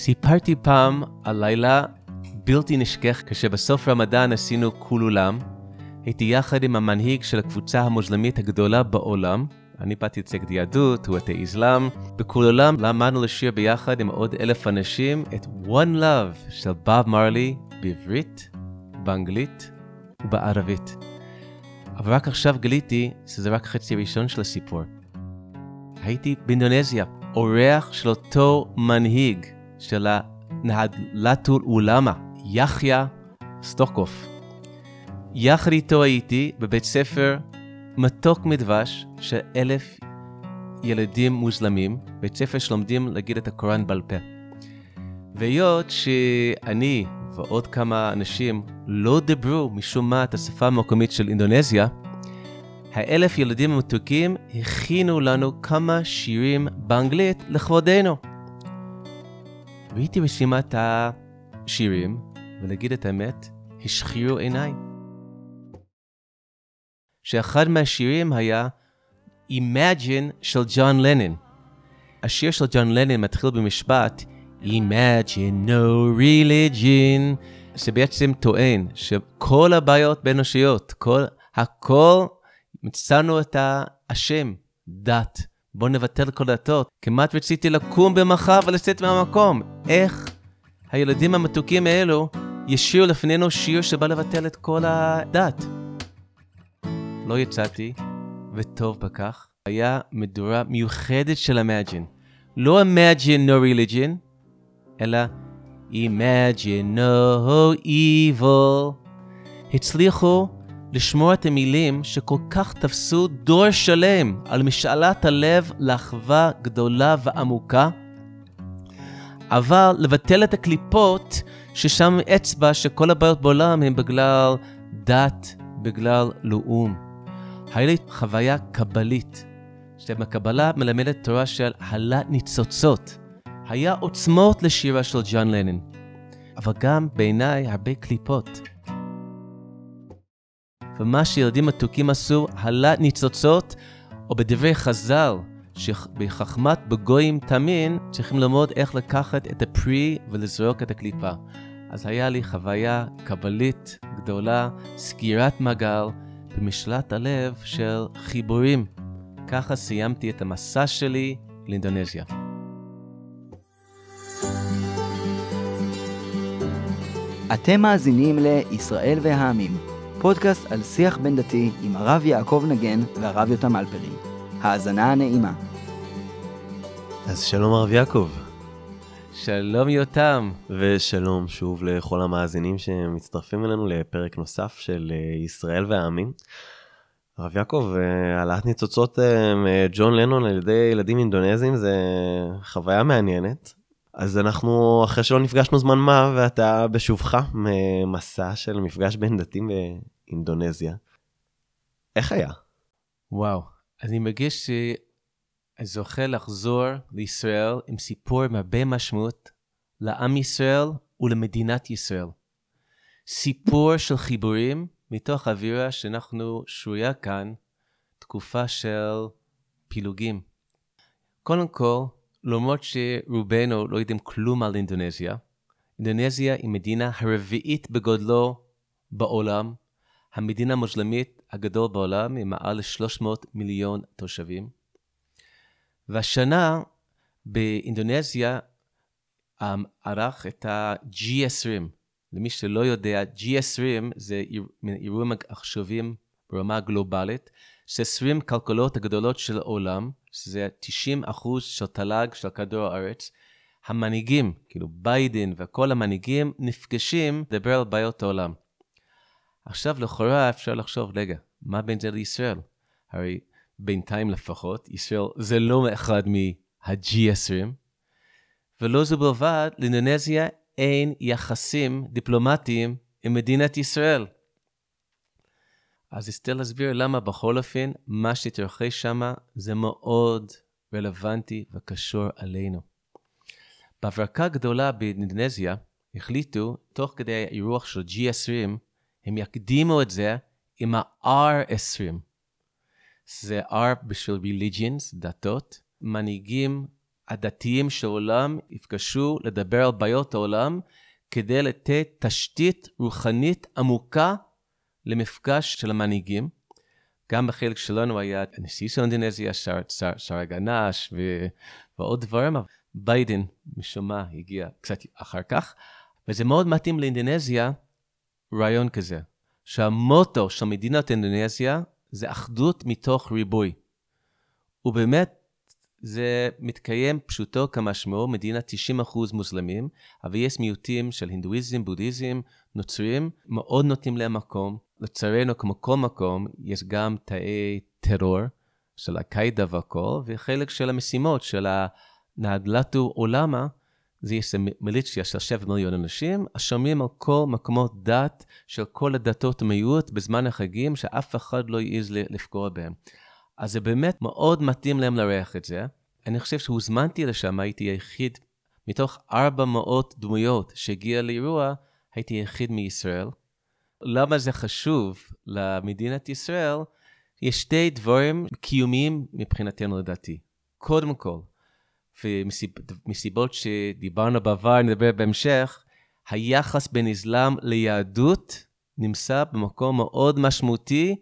סיפרתי פעם על לילה בלתי נשכח כשבסוף רמדאן עשינו כולולם. הייתי יחד עם המנהיג של הקבוצה המוסלמית הגדולה בעולם. אני באתי לצג את היהדות, הוא את האסלאם. בכולולם למדנו לשיר ביחד עם עוד אלף אנשים את One Love של בוב מרלי בעברית, באנגלית ובערבית. אבל רק עכשיו גיליתי שזה רק חצי ראשון של הסיפור. הייתי באינדונזיה, אורח של אותו מנהיג של הנהדלתול אולמה, יחיא סטוקוף. יחד איתו הייתי בבית ספר מתוק מדבש של אלף ילדים מוסלמים, בית ספר שלומדים להגיד את הקוראן בעל פה. והיות שאני ועוד כמה אנשים לא דיברו משום מה את השפה המקומית של אינדונזיה, האלף ילדים המתוקים הכינו לנו כמה שירים באנגלית לכבודנו. ראיתי רשימת השירים, ולהגיד את האמת, השחירו עיניי. שאחד מהשירים היה Imagine של ג'ון לנין. השיר של ג'ון לנין מתחיל במשפט Imagine no religion, שבעצם טוען שכל הבעיות באנושיות, כל, הכל, מצאנו את האשם, דת. בואו נבטל כל דתות. כמעט רציתי לקום במחר ולצאת מהמקום. איך הילדים המתוקים האלו ישירו לפנינו שיר שבא לבטל את כל הדת? לא יצאתי, וטוב בכך. היה מדורה מיוחדת של Imagine. לא Imagine no religion, אלא Imagine no evil. הצליחו לשמוע את המילים שכל כך תפסו דור שלם על משאלת הלב לאחווה גדולה ועמוקה, אבל לבטל את הקליפות ששם אצבע שכל הבעיות בעולם הן בגלל דת, בגלל לאום. היה לי חוויה קבלית, שבקבלה מלמדת תורה של הלת ניצוצות. היה עוצמות לשירה של ג'ון לנין, אבל גם בעיניי הרבה קליפות. ומה שילדים מתוקים עשו, הלת ניצוצות, או בדברי חז"ל, שבחכמת בגויים תמין, צריכים ללמוד איך לקחת את הפרי ולזרוק את הקליפה. אז היה לי חוויה קבלית גדולה, סגירת מעגל, במשלט הלב של חיבורים. ככה סיימתי את המסע שלי לאינדונזיה. אתם מאזינים ל"ישראל והעמים", פודקאסט על שיח בין דתי עם הרב יעקב נגן והרב יותם אלפרין. האזנה הנעימה. אז שלום הרב יעקב. שלום יותם. ושלום שוב לכל המאזינים שמצטרפים אלינו לפרק נוסף של אה, ישראל והעמים. הרב יעקב, אה, העלאת ניצוצות אה, מג'ון לנון על ידי ילדים אינדונזים זה חוויה מעניינת. אז אנחנו, אחרי שלא נפגשנו זמן מה, ואתה בשובך ממסע של מפגש בין דתיים באינדונזיה. איך היה? וואו, אני מרגיש שאני זוכה לחזור לישראל עם סיפור עם הרבה משמעות לעם ישראל ולמדינת ישראל. סיפור של חיבורים מתוך אווירה שאנחנו שרויה כאן תקופה של פילוגים. קודם כל, למרות שרובנו לא יודעים כלום על אינדונזיה, אינדונזיה היא מדינה הרביעית בגודלו בעולם, המדינה המוסלמית הגדול בעולם עם מעל 300 מיליון תושבים. והשנה באינדונזיה אמ, ערך את ה-G20. למי שלא יודע, G20 זה אירועים החשובים ברמה גלובלית, ש-20 כלכלות הגדולות של העולם, שזה 90 אחוז של תל"ג של כדור הארץ, המנהיגים, כאילו ביידן וכל המנהיגים, נפגשים לדבר על בעיות העולם. עכשיו, לכאורה אפשר לחשוב, רגע, מה בין זה לישראל? הרי בינתיים לפחות, ישראל זה לא אחד מה-G20, ולא זו בלבד, לאינדונזיה אין יחסים דיפלומטיים עם מדינת ישראל. אז אסתר להסביר למה בכל אופן, מה שהתרחש שם זה מאוד רלוונטי וקשור עלינו. בהברקה גדולה באינדונזיה, החליטו, תוך כדי האירוח של G20, הם יקדימו את זה עם ה-R20. זה R בשביל religions, דתות, מנהיגים הדתיים של העולם יפגשו לדבר על בעיות העולם כדי לתת תשתית רוחנית עמוקה למפגש של המנהיגים. גם בחלק שלנו היה הנשיא של אינדונזיה, שר, שר, שר גנש ו... ועוד דברים. ביידן, משום מה, הגיע קצת אחר כך, וזה מאוד מתאים לאינדונזיה, רעיון כזה, שהמוטו של מדינת אינדונזיה זה אחדות מתוך ריבוי. ובאמת, זה מתקיים פשוטו כמשמעו, מדינה 90% מוסלמים, אבל יש מיעוטים של הינדואיזם, בודהיזם, נוצרים, מאוד נותנים להם מקום. לצערנו, כמו כל מקום, יש גם תאי טרור של הקאידה והכל, וחלק של המשימות של הנהדלתו עולמה, זה יש מיליציה של 7 מיליון אנשים, השומרים על כל מקומות דת של כל הדתות המיעוט בזמן החגים, שאף אחד לא יעז לפגוע בהם. אז זה באמת מאוד מתאים להם לארח את זה. אני חושב שהוזמנתי לשם, הייתי היחיד, מתוך 400 דמויות שהגיע לאירוע, הייתי היחיד מישראל. למה זה חשוב למדינת ישראל? יש שתי דברים קיומיים מבחינתנו לדעתי. קודם כל, ומסיבות שדיברנו בעבר, נדבר בהמשך, היחס בין אסלאם ליהדות נמצא במקום מאוד משמעותי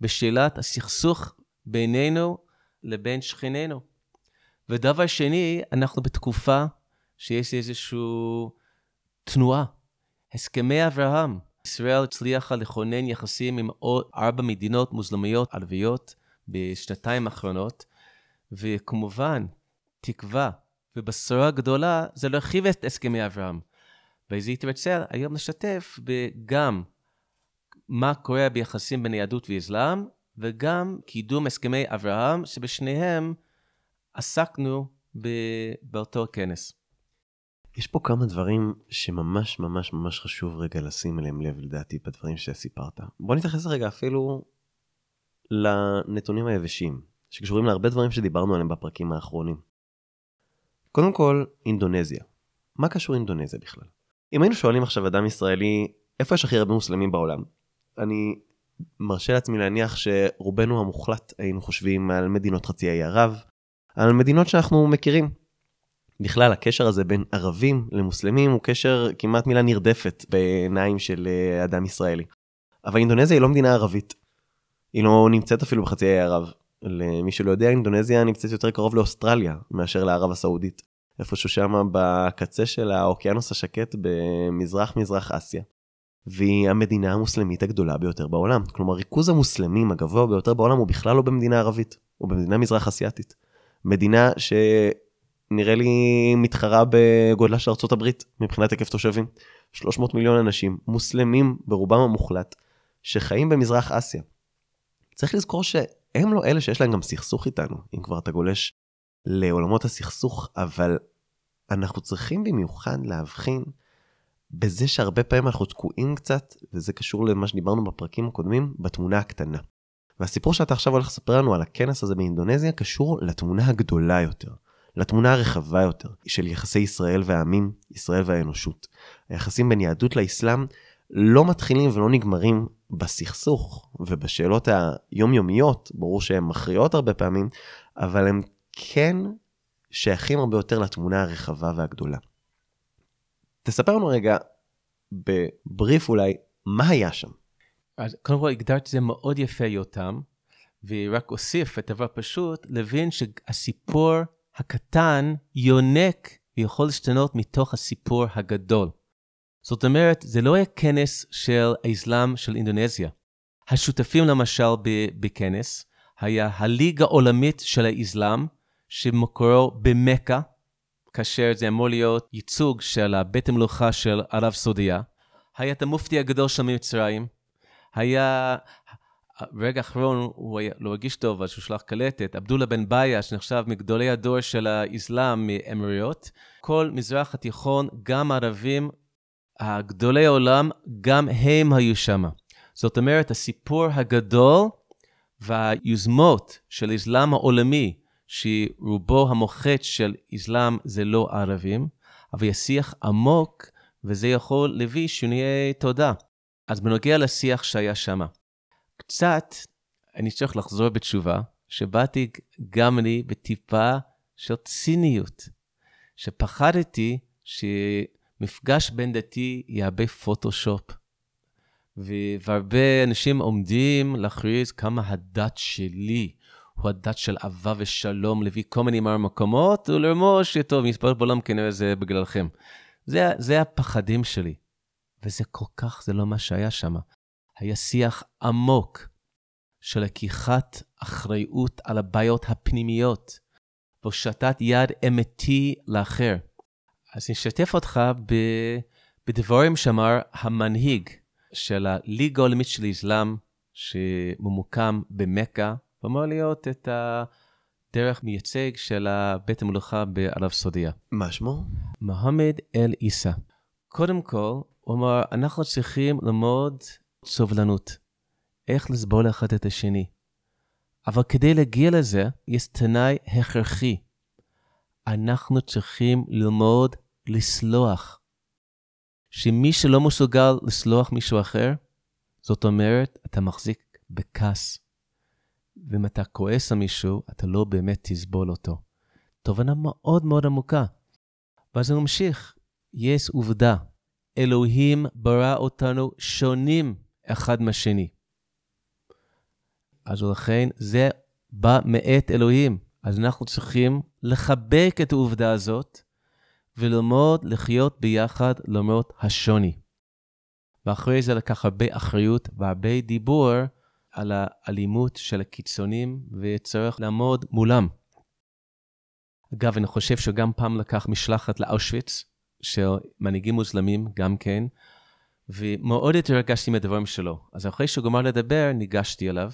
בשאלת הסכסוך בינינו לבין שכנינו. ודבר שני, אנחנו בתקופה שיש איזושהי תנועה. הסכמי אברהם. ישראל הצליחה לכונן יחסים עם עוד ארבע מדינות מוסלמיות ערביות בשנתיים האחרונות, וכמובן, תקווה ובשורה גדולה זה להרחיב את הסכמי אברהם. ואז הייתי רוצה היום לשתף גם מה קורה ביחסים בין יהדות ואסלאם, וגם קידום הסכמי אברהם, שבשניהם עסקנו באותו כנס. יש פה כמה דברים שממש ממש ממש חשוב רגע לשים אליהם לב לדעתי בדברים שסיפרת. בוא נתייחס רגע אפילו לנתונים היבשים, שקשורים להרבה דברים שדיברנו עליהם בפרקים האחרונים. קודם כל, אינדונזיה. מה קשור אינדונזיה בכלל? אם היינו שואלים עכשיו אדם ישראלי, איפה יש הכי הרבה מוסלמים בעולם? אני מרשה לעצמי להניח שרובנו המוחלט היינו חושבים על מדינות חצי האי ערב, על מדינות שאנחנו מכירים. בכלל, הקשר הזה בין ערבים למוסלמים הוא קשר כמעט מילה נרדפת בעיניים של אה, אדם ישראלי. אבל אינדונזיה היא לא מדינה ערבית. היא לא נמצאת אפילו בחצי האי ערב. למי שלא יודע, אינדונזיה נמצאת יותר קרוב לאוסטרליה מאשר לערב הסעודית. איפשהו שם בקצה של האוקיינוס השקט במזרח מזרח אסיה. והיא המדינה המוסלמית הגדולה ביותר בעולם. כלומר, ריכוז המוסלמים הגבוה ביותר בעולם הוא בכלל לא במדינה ערבית, הוא במדינה מזרח אסיאתית. מדינה שנראה לי מתחרה בגודלה של ארה"ב מבחינת היקף תושבים. 300 מיליון אנשים, מוסלמים ברובם המוחלט, שחיים במזרח אסיה. צריך לזכור שהם לא אלה שיש להם גם סכסוך איתנו, אם כבר אתה גולש לעולמות הסכסוך, אבל אנחנו צריכים במיוחד להבחין בזה שהרבה פעמים אנחנו תקועים קצת, וזה קשור למה שדיברנו בפרקים הקודמים, בתמונה הקטנה. והסיפור שאתה עכשיו הולך לספר לנו על הכנס הזה באינדונזיה קשור לתמונה הגדולה יותר, לתמונה הרחבה יותר של יחסי ישראל והעמים, ישראל והאנושות. היחסים בין יהדות לאסלאם לא מתחילים ולא נגמרים בסכסוך ובשאלות היומיומיות, ברור שהן מכריעות הרבה פעמים, אבל הם כן שייכים הרבה יותר לתמונה הרחבה והגדולה. תספר לנו רגע, בבריף אולי, מה היה שם? אז קודם כל הגדרת את זה מאוד יפה, יותם, ורק אוסיף את דבר פשוט, להבין שהסיפור הקטן יונק ויכול להשתנות מתוך הסיפור הגדול. זאת אומרת, זה לא היה כנס של האסלאם של אינדונזיה. השותפים למשל בכנס היה הליגה העולמית של האסלאם, שמקורו במכה, כאשר זה אמור להיות ייצוג של הבית המלוכה של ערב סעודיה. היה את המופתי הגדול של מצרים. היה, רגע אחרון הוא היה, לא הרגיש טוב, אז הוא שלח קלטת, עבדולה בן ביה, שנחשב מגדולי הדור של האסלאם מאמירויות. כל מזרח התיכון, גם ערבים, הגדולי העולם, גם הם היו שם. זאת אומרת, הסיפור הגדול והיוזמות של האסלאם העולמי, שרובו המוחץ של אסלאם זה לא ערבים, אבל יש שיח עמוק, וזה יכול להביא שינויי תודה. אז בנוגע לשיח שהיה שם, קצת אני צריך לחזור בתשובה, שבאתי גם אני בטיפה של ציניות, שפחדתי שמפגש בין דתי יהווה פוטושופ. והרבה אנשים עומדים להכריז כמה הדת שלי הוא הדת של אהבה ושלום, להביא כל מיני מקומות, ולרמוש שטוב, מספר בעולם כנראה זה בגללכם. זה, זה הפחדים שלי. וזה כל כך, זה לא מה שהיה שם. היה שיח עמוק של לקיחת אחריות על הבעיות הפנימיות, והושטת יד אמיתי לאחר. אז אני אשתף אותך ב, בדברים שאמר המנהיג של הליגה העולמית של האסלאם, שממוקם במכה, ואמור להיות את הדרך מייצג של בית המלוכה בערב סעודיה. מה שמו? מוחמד אל עיסא. קודם כל, הוא אמר, אנחנו צריכים ללמוד סובלנות, איך לסבול אחד את השני. אבל כדי להגיע לזה, יש תנאי הכרחי. אנחנו צריכים ללמוד לסלוח. שמי שלא מסוגל לסלוח מישהו אחר, זאת אומרת, אתה מחזיק בכעס. ואם אתה כועס על מישהו, אתה לא באמת תסבול אותו. תובנה מאוד מאוד עמוקה. ואז הוא ממשיך, יש עובדה, אלוהים ברא אותנו שונים אחד מהשני. אז לכן זה בא מאת אלוהים. אז אנחנו צריכים לחבק את העובדה הזאת וללמוד לחיות ביחד למרות השוני. ואחרי זה לקח הרבה אחריות והרבה דיבור על האלימות של הקיצונים וצריך לעמוד מולם. אגב, אני חושב שגם פעם לקח משלחת לאושוויץ, של מנהיגים מוסלמים גם כן, ומאוד התרגשתי מהדברים שלו. אז אחרי שהוא גמר לדבר, ניגשתי אליו,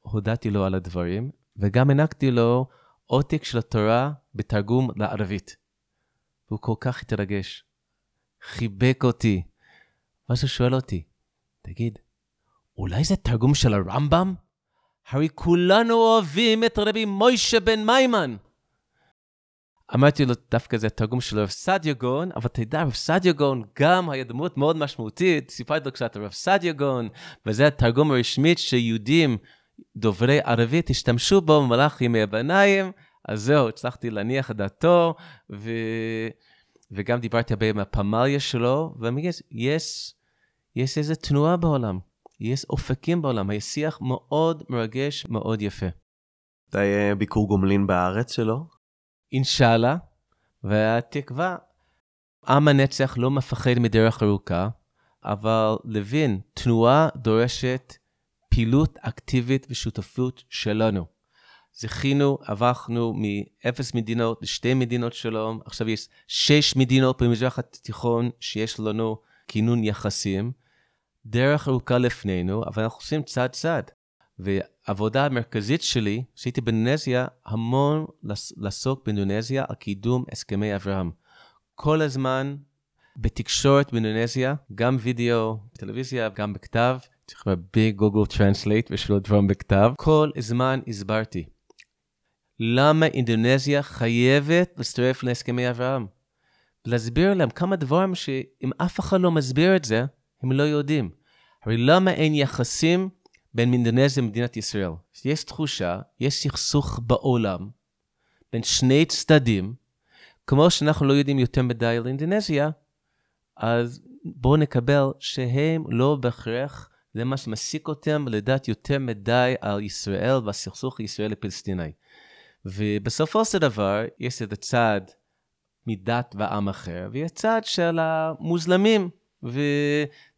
הודעתי לו על הדברים, וגם הענקתי לו עותק של התורה בתרגום לערבית. והוא כל כך התרגש, חיבק אותי. ואז הוא שואל אותי, תגיד, אולי זה תרגום של הרמב"ם? הרי כולנו אוהבים את רבי מוישה בן מיימן. אמרתי לו, דווקא זה תרגום של רב סעדיה גאון, אבל תדע, רב סעדיה גאון גם היה דמות מאוד משמעותית, סיפרתי לו קצת על רב סעדיה גאון, וזה התרגום הרשמית שיהודים דוברי ערבית השתמשו בו במהלך ימי הביניים, אז זהו, הצלחתי להניח את דעתו, ו... וגם דיברתי הרבה עם הפמליה שלו, ויש יש, יש איזו תנועה בעולם. יש אופקים בעולם, היה שיח מאוד מרגש, מאוד יפה. מתי ביקור גומלין בארץ שלו? אינשאללה, והתקווה, עם הנצח לא מפחד מדרך ארוכה, אבל לוין, תנועה דורשת פעילות אקטיבית ושותפות שלנו. זכינו, עברנו מאפס מדינות לשתי מדינות שלום, עכשיו יש שש מדינות במזרח התיכון שיש לנו כינון יחסים. דרך ארוכה לפנינו, אבל אנחנו עושים צעד צעד. והעבודה המרכזית שלי, שהייתי באינדונזיה, המון לעסוק באינדונזיה על קידום הסכמי אברהם. כל הזמן בתקשורת באינדונזיה, גם וידאו, טלוויזיה, גם בכתב, צריך הרבה Google Translate ושלא דברים בכתב. כל הזמן הסברתי למה אינדונזיה חייבת להצטרף להסכמי אברהם. להסביר להם כמה דברים שאם אף אחד לא מסביר את זה, הם לא יודעים. הרי למה אין יחסים בין אינדונזיה למדינת ישראל? יש תחושה, יש סכסוך בעולם בין שני צדדים, כמו שאנחנו לא יודעים יותר מדי על אינדונזיה, אז בואו נקבל שהם לא בהכרח, זה מה שמסיק אותם לדעת יותר מדי על ישראל והסכסוך הישראלי-פלסטיני. ובסופו של דבר, יש את הצד מדת ועם אחר, ויש צד של המוסלמים. ו...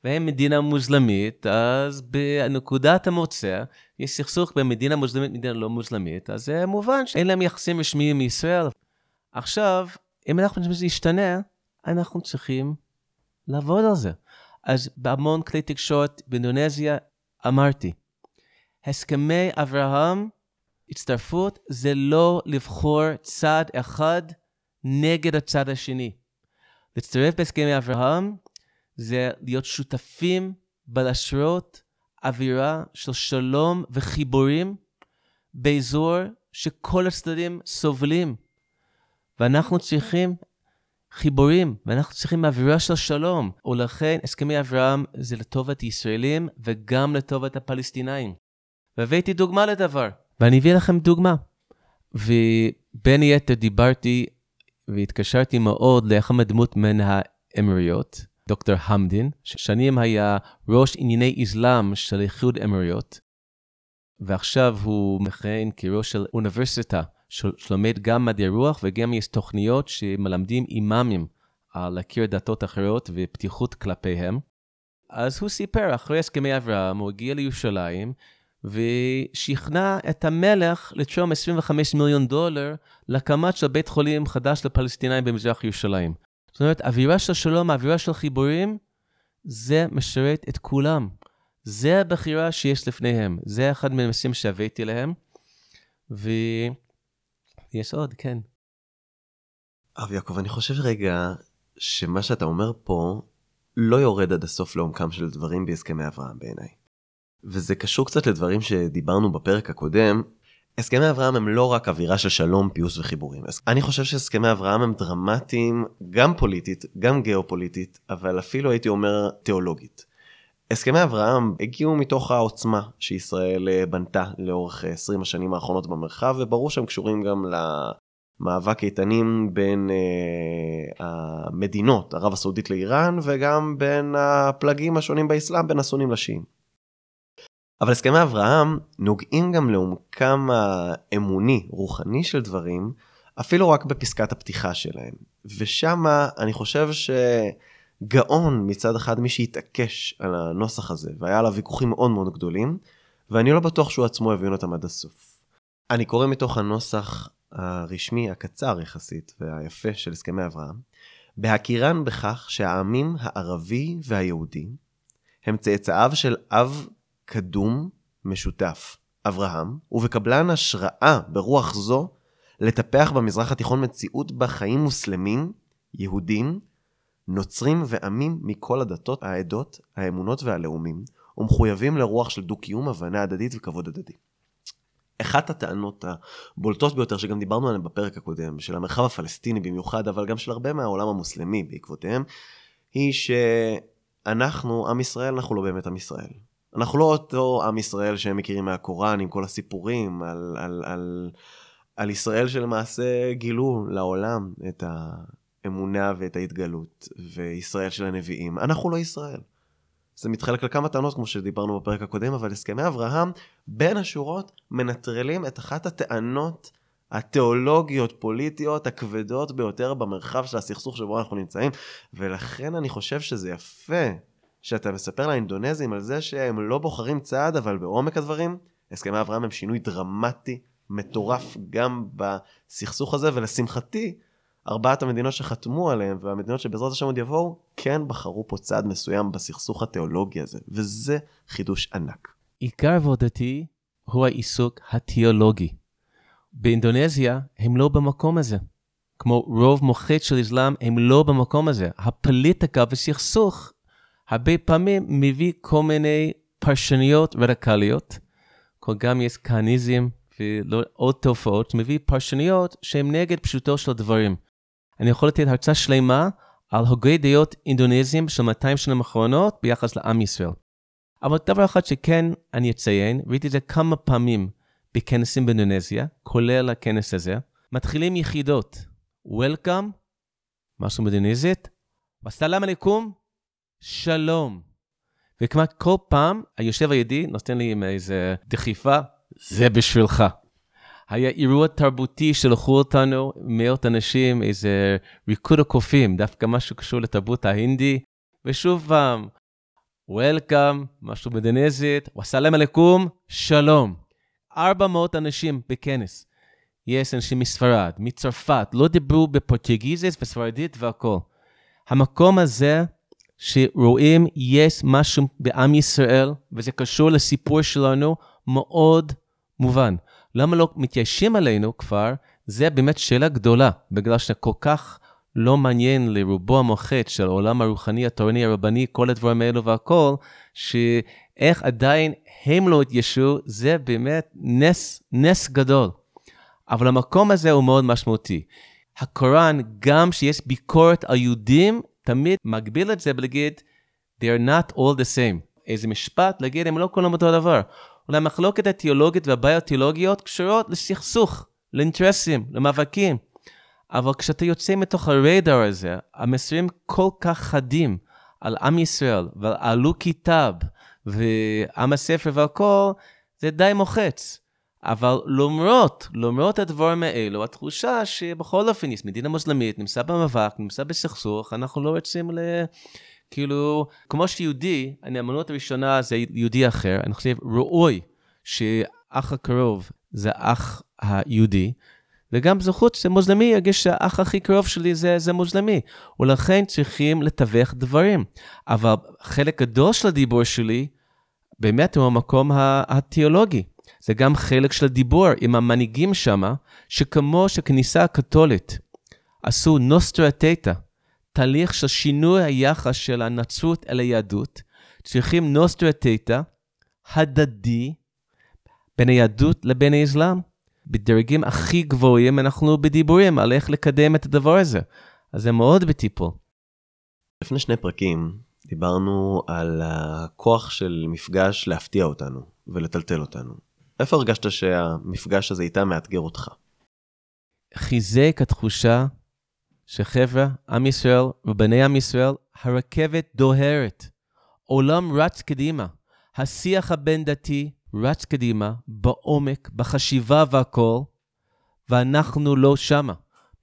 והם מדינה מוסלמית, אז בנקודת המוצא יש סכסוך בין מדינה מוסלמית למדינה לא מוסלמית, אז זה מובן שאין להם יחסים רשמיים מישראל. עכשיו, אם אנחנו רוצים שזה ישתנה, אנחנו צריכים לעבוד על זה. אז בהמון כלי תקשורת באינדונזיה אמרתי, הסכמי אברהם, הצטרפות, זה לא לבחור צד אחד נגד הצד השני. להצטרף בהסכמי אברהם זה להיות שותפים בלשרות אווירה של שלום וחיבורים באזור שכל הצדדים סובלים. ואנחנו צריכים חיבורים, ואנחנו צריכים אווירה של שלום. ולכן הסכמי אברהם זה לטובת ישראלים וגם לטובת הפלסטינאים. והבאתי דוגמה לדבר, ואני אביא לכם דוגמה. בין היתר דיברתי והתקשרתי מאוד לאחד הדמות מן האמירויות, דוקטור המדין, ששנים היה ראש ענייני אסלאם של איחוד אמירויות, ועכשיו הוא מכהן כראש של אוניברסיטה, שלומד גם מדעי רוח וגם יש תוכניות שמלמדים אימאמים על להכיר דתות אחרות ופתיחות כלפיהם. אז הוא סיפר, אחרי הסכמי אברהם, הוא הגיע לירושלים, ושכנע את המלך לתרום 25 מיליון דולר להקמת של בית חולים חדש לפלסטינאים במזרח ירושלים. זאת אומרת, אווירה של שלום, אווירה של חיבורים, זה משרת את כולם. זה הבחירה שיש לפניהם. זה אחד מהנושאים שהבאתי להם. ויש עוד, כן. הרב יעקב, אני חושב רגע שמה שאתה אומר פה לא יורד עד הסוף לעומקם של דברים בהסכמי אברהם בעיניי. וזה קשור קצת לדברים שדיברנו בפרק הקודם. הסכמי אברהם הם לא רק אווירה של שלום, פיוס וחיבורים. אני חושב שהסכמי אברהם הם דרמטיים גם פוליטית, גם גיאופוליטית, אבל אפילו הייתי אומר תיאולוגית. הסכמי אברהם הגיעו מתוך העוצמה שישראל אה, בנתה לאורך 20 השנים האחרונות במרחב, וברור שהם קשורים גם למאבק איתנים בין uh, המדינות, ערב הסעודית לאיראן, וגם בין הפלגים השונים באסלאם, בין הסונים לשיעים. אבל הסכמי אברהם נוגעים גם לעומקם האמוני, רוחני של דברים, אפילו רק בפסקת הפתיחה שלהם. ושמה אני חושב שגאון מצד אחד מי שהתעקש על הנוסח הזה, והיה עליו ויכוחים מאוד מאוד גדולים, ואני לא בטוח שהוא עצמו הבין אותם עד הסוף. אני קורא מתוך הנוסח הרשמי הקצר יחסית והיפה של הסכמי אברהם, בהכירן בכך שהעמים הערבי והיהודי הם צאצאיו של אב קדום משותף, אברהם, ובקבלן השראה ברוח זו לטפח במזרח התיכון מציאות בה חיים מוסלמים, יהודים, נוצרים ועמים מכל הדתות, העדות, האמונות והלאומים, ומחויבים לרוח של דו-קיום, הבנה הדדית וכבוד הדדי. אחת הטענות הבולטות ביותר שגם דיברנו עליהן בפרק הקודם, של המרחב הפלסטיני במיוחד, אבל גם של הרבה מהעולם המוסלמי בעקבותיהם, היא שאנחנו, עם ישראל, אנחנו לא באמת עם ישראל. אנחנו לא אותו עם ישראל שהם מכירים מהקוראן עם כל הסיפורים על, על, על, על ישראל שלמעשה גילו לעולם את האמונה ואת ההתגלות, וישראל של הנביאים. אנחנו לא ישראל. זה מתחלק לכמה טענות כמו שדיברנו בפרק הקודם, אבל הסכמי אברהם בין השורות מנטרלים את אחת הטענות התיאולוגיות, פוליטיות, הכבדות ביותר במרחב של הסכסוך שבו אנחנו נמצאים, ולכן אני חושב שזה יפה שאתה מספר לאינדונזים על זה שהם לא בוחרים צעד, אבל בעומק הדברים, הסכמי אברהם הם שינוי דרמטי, מטורף גם בסכסוך הזה, ולשמחתי, ארבעת המדינות שחתמו עליהם, והמדינות שבעזרת השם עוד יבואו, כן בחרו פה צעד מסוים בסכסוך התיאולוגי הזה, וזה חידוש ענק. עיקר עבודתי הוא העיסוק התיאולוגי. באינדונזיה הם לא במקום הזה. כמו רוב מוחץ של אסלאם, הם לא במקום הזה. הפוליטיקה וסכסוך הרבה פעמים מביא כל מיני פרשניות רדיקליות, גם יש כהניזם ועוד תופעות, מביא פרשניות שהן נגד פשוטו של דברים. אני יכול לתת הרצאה שלמה על הוגי דעות אינדונזיים של 200 שנים האחרונות ביחס לעם ישראל. אבל דבר אחד שכן אני אציין, ראיתי את זה כמה פעמים בכנסים באינדונזיה, כולל הכנס הזה, מתחילים יחידות. Welcome, משהו באינדונזית, וסלאם עליכום, שלום. וכמעט כל פעם היושב הידי נותן לי עם איזה דחיפה, זה בשבילך. היה אירוע תרבותי שלחו אותנו מאות אנשים, איזה ריקוד הקופים, דווקא משהו קשור לתרבות ההינדי, ושוב פעם, Welcome, משהו בדנזית, וסלאם עליכום, שלום. 400 אנשים בכנס. יש אנשים מספרד, מצרפת, לא דיברו בפורטוגיזית וספרדית והכול. המקום הזה שרואים יש משהו בעם ישראל, וזה קשור לסיפור שלנו, מאוד מובן. למה לא מתיישבים עלינו כבר, זה באמת שאלה גדולה, בגלל שכל כך לא מעניין לרובו המוחץ של העולם הרוחני, התורני, הרבני, כל הדברים האלו והכל, שאיך עדיין הם לא התיישבו, זה באמת נס, נס גדול. אבל המקום הזה הוא מאוד משמעותי. הקוראן, גם שיש ביקורת על יהודים, תמיד מגביל את זה בלהגיד, they are not all the same. איזה משפט, להגיד, הם לא כולם אותו דבר. אולי המחלוקת התיאולוגית והבעיות התיאולוגיות קשורות לסכסוך, לאינטרסים, למאבקים. אבל כשאתה יוצא מתוך הרדאר הזה, המסרים כל כך חדים על עם ישראל ועל עלו כיתב ועם הספר והכל, זה די מוחץ. אבל למרות, למרות הדברים האלו, התחושה שבכל אופן מדינה מוסלמית, נמצא במאבק, נמצא בסכסוך, אנחנו לא רוצים ל... כאילו, כמו שיהודי, הנאמנות הראשונה זה יהודי אחר, אני חושב ראוי שאח הקרוב זה אח היהודי, וגם זכות שמוסלמי ירגיש שהאח הכי קרוב שלי זה, זה מוסלמי, ולכן צריכים לתווך דברים. אבל חלק גדול של הדיבור שלי, באמת הוא המקום התיאולוגי. זה גם חלק של הדיבור עם המנהיגים שם, שכמו שכניסה הקתולית עשו נוסטרטטה, תהליך של שינוי היחס של הנצרות אל היהדות, צריכים נוסטרטטה הדדי בין היהדות לבין האסלאם. בדרגים הכי גבוהים אנחנו בדיבורים על איך לקדם את הדבר הזה. אז זה מאוד בטיפול. לפני שני פרקים דיברנו על הכוח של מפגש להפתיע אותנו ולטלטל אותנו. איפה הרגשת שהמפגש הזה איתה מאתגר אותך? חיזק התחושה שחבר'ה, עם ישראל ובני עם ישראל, הרכבת דוהרת. עולם רץ קדימה. השיח הבין-דתי רץ קדימה, בעומק, בחשיבה והכל, ואנחנו לא שמה.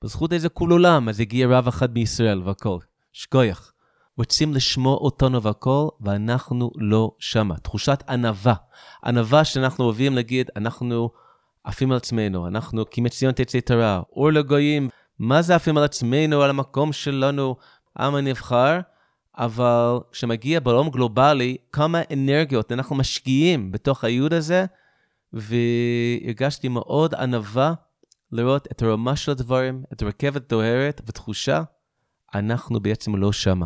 בזכות איזה כול עולם, אז הגיע רב אחד מישראל והכל. שכוייח. רוצים לשמוע אותנו והכל, ואנחנו לא שמה. תחושת ענווה. ענווה שאנחנו אוהבים להגיד, אנחנו עפים על עצמנו, אנחנו כמציון תצא תרה, אור לגויים. מה זה עפים על עצמנו, על המקום שלנו, עם הנבחר? אבל כשמגיע בעולם גלובלי, כמה אנרגיות אנחנו משקיעים בתוך הייעוד הזה, והרגשתי מאוד ענווה לראות את הרמה של הדברים, את הרכבת דוהרת ותחושה, אנחנו בעצם לא שמה.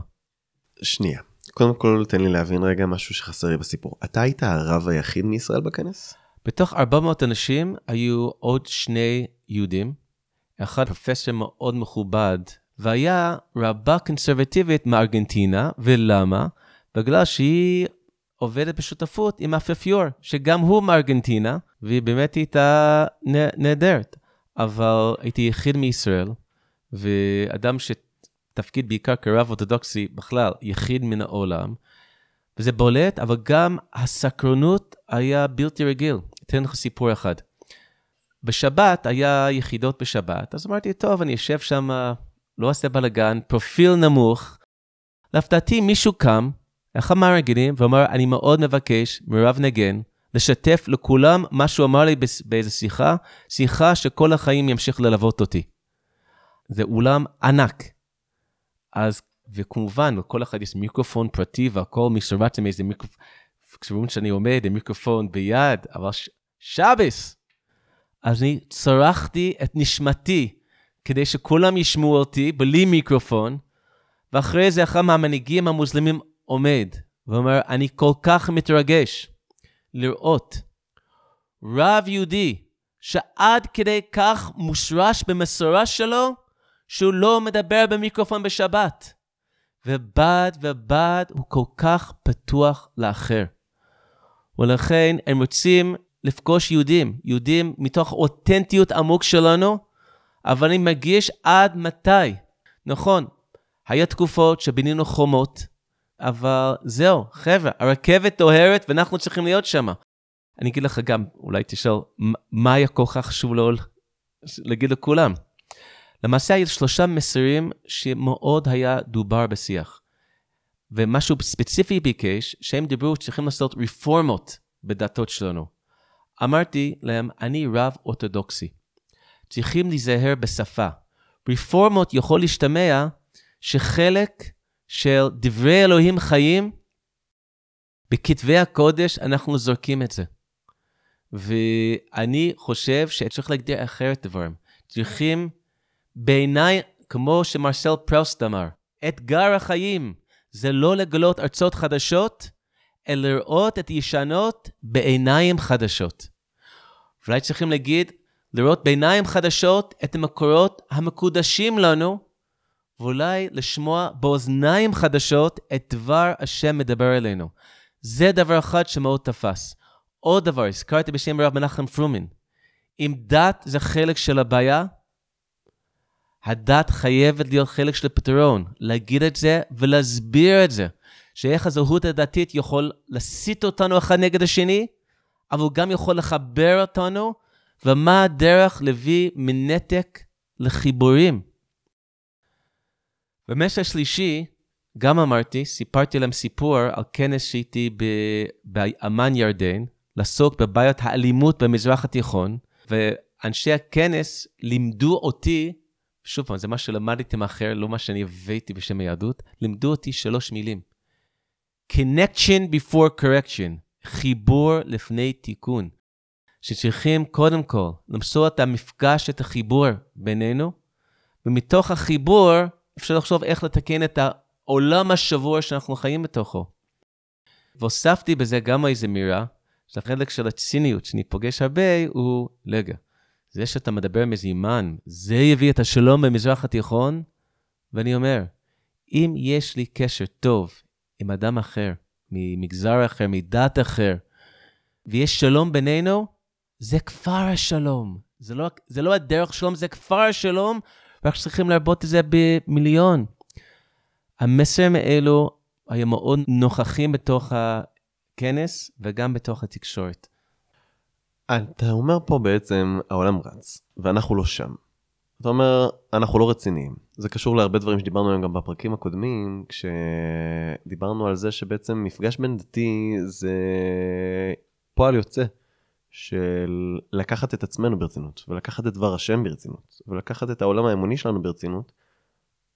שנייה, קודם כל תן לי להבין רגע משהו שחסר לי בסיפור. אתה היית הרב היחיד מישראל בכנס? בתוך 400 אנשים היו עוד שני יהודים, אחד פרופסור מאוד מכובד והיה רבה קונסרבטיבית מארגנטינה, ולמה? בגלל שהיא עובדת בשותפות עם האפיפיור, שגם הוא מארגנטינה, והיא באמת הייתה נהדרת. אבל הייתי יחיד מישראל, ואדם שתפקיד בעיקר כרב אורתודוקסי בכלל, יחיד מן העולם, וזה בולט, אבל גם הסקרנות היה בלתי רגיל. אתן לך סיפור אחד. בשבת, היה יחידות בשבת, אז אמרתי, טוב, אני אשב שם לא עושה בלאגן, פרופיל נמוך. להפתעתי מישהו קם, אחד מהרגילים, ואמר, אני מאוד מבקש מרב נגן לשתף לכולם מה שהוא אמר לי באיזו שיחה, שיחה שכל החיים ימשיך ללוות אותי. זה אולם ענק. אז, וכמובן, לכל אחד יש מיקרופון פרטי והכל, מי עם איזה מיקרופון, כשרואים שאני עומד עם מיקרופון ביד, אבל ש... שבס! אז אני צרחתי את נשמתי כדי שכולם ישמעו אותי בלי מיקרופון, ואחרי זה אחד מהמנהיגים המוסלמים עומד ואומר, אני כל כך מתרגש לראות רב יהודי שעד כדי כך מושרש במסורה שלו, שהוא לא מדבר במיקרופון בשבת. ובד ובד הוא כל כך פתוח לאחר. ולכן הם רוצים לפגוש יהודים, יהודים מתוך אותנטיות עמוק שלנו, אבל אני מרגיש עד מתי. נכון, היה תקופות שבנינו חומות, אבל זהו, חבר'ה, הרכבת דוהרת ואנחנו צריכים להיות שם. אני אגיד לך גם, אולי תשאל, מה היה כל כך חשוב לו להגיד לכולם? למעשה היו שלושה מסרים שמאוד היה דובר בשיח. ומשהו ספציפי ביקש, שהם דיברו צריכים לעשות רפורמות בדתות שלנו. אמרתי להם, אני רב אורתודוקסי. צריכים להיזהר בשפה. רפורמות יכול להשתמע שחלק של דברי אלוהים חיים, בכתבי הקודש אנחנו זורקים את זה. ואני חושב שצריך להגדיר אחרת דברים. צריכים, בעיניי, כמו שמרסל פראוסט אמר, אתגר החיים זה לא לגלות ארצות חדשות, אלא לראות את ישנות בעיניים חדשות. אולי צריכים להגיד, לראות בעיניים חדשות את המקורות המקודשים לנו, ואולי לשמוע באוזניים חדשות את דבר השם מדבר אלינו. זה דבר אחד שמאוד תפס. עוד דבר, הזכרתי בשם רב מנחם פרומין. אם דת זה חלק של הבעיה, הדת חייבת להיות חלק של הפתרון, להגיד את זה ולהסביר את זה. שאיך הזהות הדתית יכול להסית אותנו אחד נגד השני, אבל הוא גם יכול לחבר אותנו, ומה הדרך להביא מנתק לחיבורים. במשך השלישי, גם אמרתי, סיפרתי להם סיפור על כנס שהייתי באמן ירדן, לעסוק בבעיות האלימות במזרח התיכון, ואנשי הכנס לימדו אותי, שוב פעם, זה מה שלמדתי מאחר, לא מה שאני הבאתי בשם היהדות, לימדו אותי שלוש מילים. connection before correction, חיבור לפני תיקון. שצריכים קודם כל למצוא את המפגש, את החיבור בינינו, ומתוך החיבור אפשר לחשוב איך לתקן את העולם השבור שאנחנו חיים בתוכו. והוספתי בזה גם איזה מירה, שהחלק של הציניות שאני פוגש הרבה הוא, רגע, זה שאתה מדבר מזימן, זה יביא את השלום במזרח התיכון? ואני אומר, אם יש לי קשר טוב עם אדם אחר, ממגזר אחר, מדת אחר, ויש שלום בינינו, זה כפר השלום. זה לא, זה לא הדרך שלום, זה כפר השלום, רק צריכים להרבות את זה במיליון. המסרים האלו היו מאוד נוכחים בתוך הכנס וגם בתוך התקשורת. אתה אומר פה בעצם העולם רץ, ואנחנו לא שם. אתה אומר, אנחנו לא רציניים. זה קשור להרבה דברים שדיברנו עליהם גם בפרקים הקודמים, כשדיברנו על זה שבעצם מפגש בין דתי זה פועל יוצא של לקחת את עצמנו ברצינות, ולקחת את דבר השם ברצינות, ולקחת את העולם האמוני שלנו ברצינות,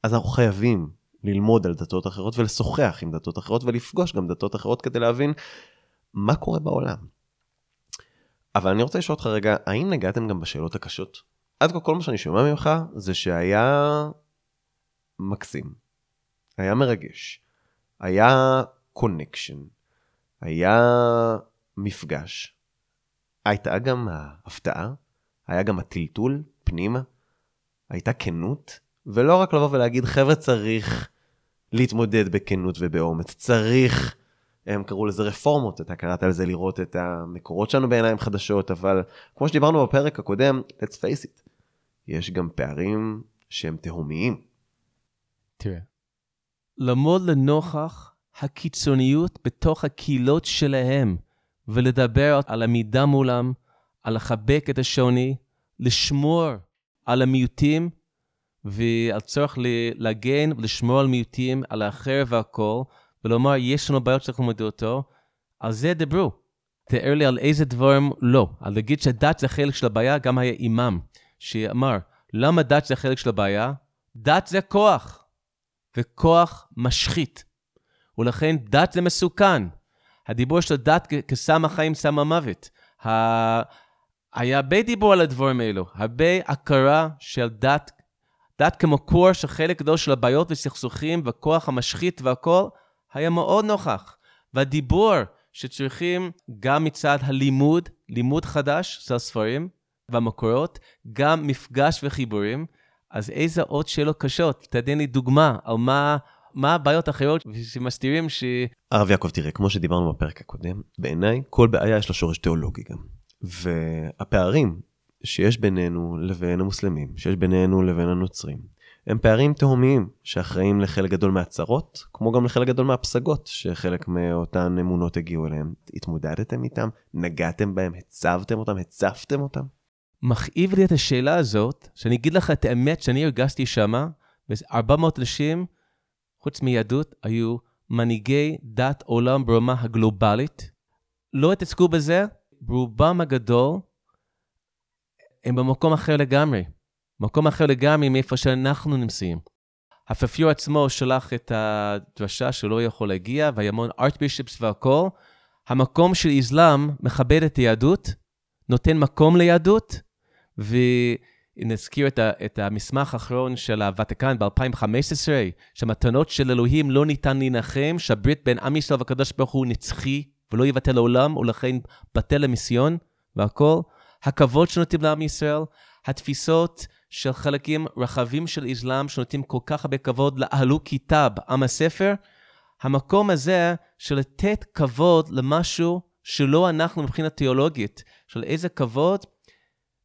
אז אנחנו חייבים ללמוד על דתות אחרות ולשוחח עם דתות אחרות ולפגוש גם דתות אחרות כדי להבין מה קורה בעולם. אבל אני רוצה לשאול אותך רגע, האם נגעתם גם בשאלות הקשות? עד כה כל מה שאני שומע ממך זה שהיה מקסים, היה מרגש, היה קונקשן, היה מפגש, הייתה גם ההפתעה, היה גם הטלטול פנימה, הייתה כנות, ולא רק לבוא ולהגיד, חבר'ה, צריך להתמודד בכנות ובאומץ, צריך, הם קראו לזה רפורמות, אתה קראת על זה לראות את המקורות שלנו בעיניים חדשות, אבל כמו שדיברנו בפרק הקודם, let's face it, יש גם פערים שהם תהומיים. תראה, לעמוד לנוכח הקיצוניות בתוך הקהילות שלהם, ולדבר על עמידה מולם, על לחבק את השוני, לשמור על המיעוטים ועל צורך להגן ולשמור על מיעוטים, על האחר והכל, ולומר, יש לנו בעיות שצריך ללמוד אותו, על זה דברו. תאר לי על איזה דברים לא. על להגיד שדת זה חלק של הבעיה, גם היה אימאם, שאמר, למה דת זה חלק של הבעיה? דת זה כוח, וכוח משחית. ולכן דת זה מסוכן. הדיבור של דת כסם החיים, סם המוות. ה... היה הרבה דיבור על הדברים האלו, הרבה הכרה של דת, דת כמקור של חלק גדול של הבעיות וסכסוכים וכוח המשחית והכל, היה מאוד נוכח. והדיבור שצריכים גם מצד הלימוד, לימוד חדש של ספרים והמקורות, גם מפגש וחיבורים. אז איזה עוד שאלות קשות? תתן לי דוגמה על מה מה הבעיות האחרות שמסתירים ש... הרב יעקב, תראה, כמו שדיברנו בפרק הקודם, בעיניי כל בעיה יש לה שורש תיאולוגי גם. והפערים שיש בינינו לבין המוסלמים, שיש בינינו לבין הנוצרים, הם פערים תהומיים שאחראים לחלק גדול מהצרות, כמו גם לחלק גדול מהפסגות שחלק מאותן אמונות הגיעו אליהם. התמודדתם איתם? נגעתם בהם? הצבתם אותם? הצפתם אותם? מכאיב לי את השאלה הזאת, שאני אגיד לך את האמת שאני הרגשתי שמה, ו-400 אנשים חוץ מיהדות, היו מנהיגי דת עולם ברמה הגלובלית. לא התעסקו בזה, ברובם הגדול הם במקום אחר לגמרי. מקום אחר לגמרי מאיפה שאנחנו נמצאים. האפיפיור עצמו שלח את הדרשה שלא יכול להגיע, והיה המון ארטבישופס והכול. המקום של אסלאם מכבד את היהדות, נותן מקום ליהדות, ו... נזכיר את, ה, את המסמך האחרון של הוותיקן ב-2015, שמתנות של אלוהים לא ניתן להנחם, שהברית בין עם ישראל והקדוש ברוך הוא נצחי ולא יבטל לעולם, ולכן בטל המיסיון והכל. הכבוד שנותנים לעם ישראל, התפיסות של חלקים רחבים של אסלאם שנותנים כל כך הרבה כבוד לאהלו כיתב, עם הספר, המקום הזה של לתת כבוד למשהו שלא אנחנו מבחינה תיאולוגית, של איזה כבוד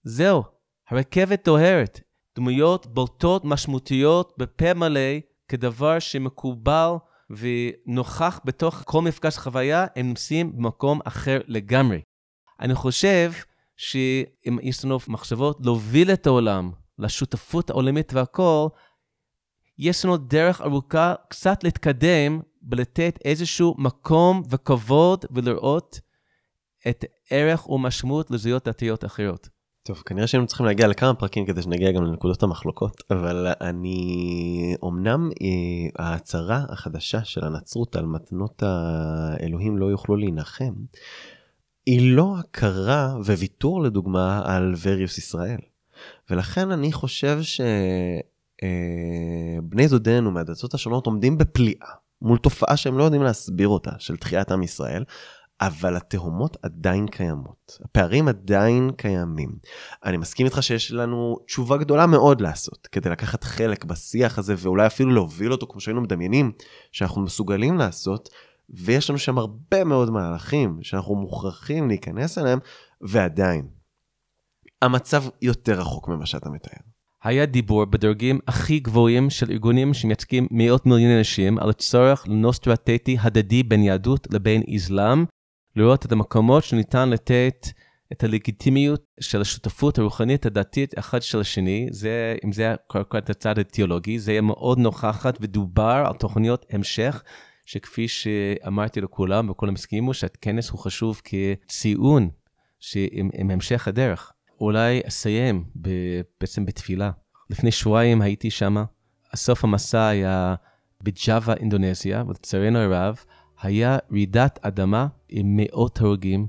זהו, הרכבת דוהרת. דמויות בולטות משמעותיות בפה מלא כדבר שמקובל ונוכח בתוך כל מפגש חוויה, הם נמצאים במקום אחר לגמרי. אני חושב שאם יש לנו מחשבות להוביל את העולם לשותפות העולמית והכול, יש לנו דרך ארוכה קצת להתקדם ולתת איזשהו מקום וכבוד ולראות את ערך ומשמעות לזהויות דתיות אחרות. טוב, כנראה שהיינו צריכים להגיע לכמה פרקים כדי שנגיע גם לנקודות המחלוקות, אבל אני, אמנם אה, ההצהרה החדשה של הנצרות על מתנות האלוהים לא יוכלו להנחם, היא לא הכרה וויתור לדוגמה על וריוס ישראל. ולכן אני חושב שבני אה, דודינו מהדתות השונות עומדים בפליאה מול תופעה שהם לא יודעים להסביר אותה, של תחיית עם ישראל, אבל התהומות עדיין קיימות, הפערים עדיין קיימים. אני מסכים איתך שיש לנו תשובה גדולה מאוד לעשות כדי לקחת חלק בשיח הזה ואולי אפילו להוביל אותו כמו שהיינו מדמיינים שאנחנו מסוגלים לעשות, ויש לנו שם הרבה מאוד מהלכים שאנחנו מוכרחים להיכנס אליהם, ועדיין, המצב יותר רחוק ממה שאתה מתאר. היה דיבור בדרגים הכי גבוהים של ארגונים שמייצגים מאות מיליוני אנשים על הצורך לנוסטרטטי הדדי בין יהדות לבין אסלאם, לראות את המקומות שניתן לתת את הלגיטימיות של השותפות הרוחנית הדתית אחד של השני, זה, אם זה את הצד התיאולוגי, זה יהיה מאוד נוכחת ודובר על תוכניות המשך, שכפי שאמרתי לכולם וכולם הסכימו שהכנס הוא חשוב כציון עם, עם המשך הדרך. אולי אסיים ב, בעצם בתפילה. לפני שבועיים הייתי שם, הסוף המסע היה בג'אווה, אינדונזיה, ולצערנו הרב, היה רעידת אדמה עם מאות הרוגים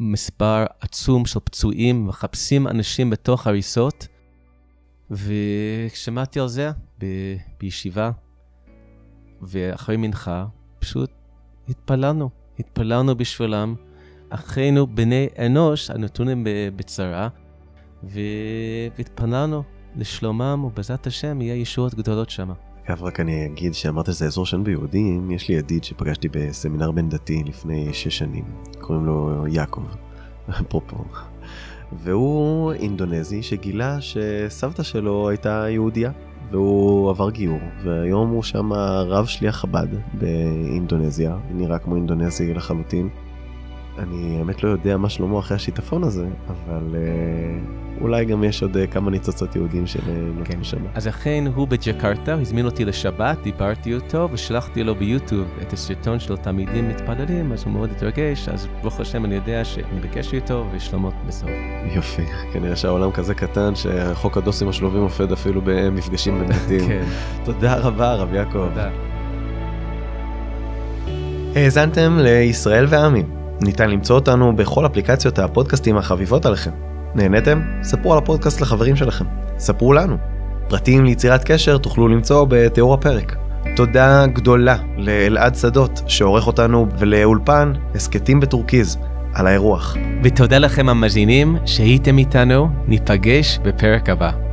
ומספר עצום של פצועים, מחפשים אנשים בתוך הריסות. וכשמעתי על זה ב- בישיבה, ואחרי מנחה, פשוט התפללנו, התפללנו בשבילם. אחינו בני אנוש הנתונים בצרה, והתפללנו לשלומם, ובעזרת השם יהיה ישועות גדולות שם. אגב, רק אני אגיד שאמרת שזה אזור שאין ביהודים, יש לי ידיד שפגשתי בסמינר בין דתי לפני שש שנים, קוראים לו יעקב, אפרופו. והוא אינדונזי שגילה שסבתא שלו הייתה יהודייה, והוא עבר גיור, והיום הוא שם רב שליח חב"ד באינדונזיה, נראה כמו אינדונזי לחלוטין. אני האמת לא יודע מה שלמה אחרי השיטפון הזה, אבל אה, אולי גם יש עוד אה, כמה ניצוצות יהודים שנותנים כן. שם. אז אכן הוא בג'קרטה, הזמין אותי לשבת, דיברתי איתו ושלחתי לו ביוטיוב את הסרטון של תלמידים מתפללים, אז הוא מאוד התרגש, אז ברוך השם אני יודע שאני בקשר איתו ושלמות בסוף. יופי, כנראה שהעולם כזה קטן שחוק הדוסים השלובים עובד אפילו במפגשים בין בתים. כן. תודה רבה הרב יעקב. תודה. האזנתם לישראל ועמים. ניתן למצוא אותנו בכל אפליקציות הפודקאסטים החביבות עליכם. נהניתם? ספרו על הפודקאסט לחברים שלכם. ספרו לנו. פרטים ליצירת קשר תוכלו למצוא בתיאור הפרק. תודה גדולה לאלעד שדות שעורך אותנו ולאולפן הסכתים בטורקיז על האירוח. ותודה לכם המאזינים שהייתם איתנו, ניפגש בפרק הבא.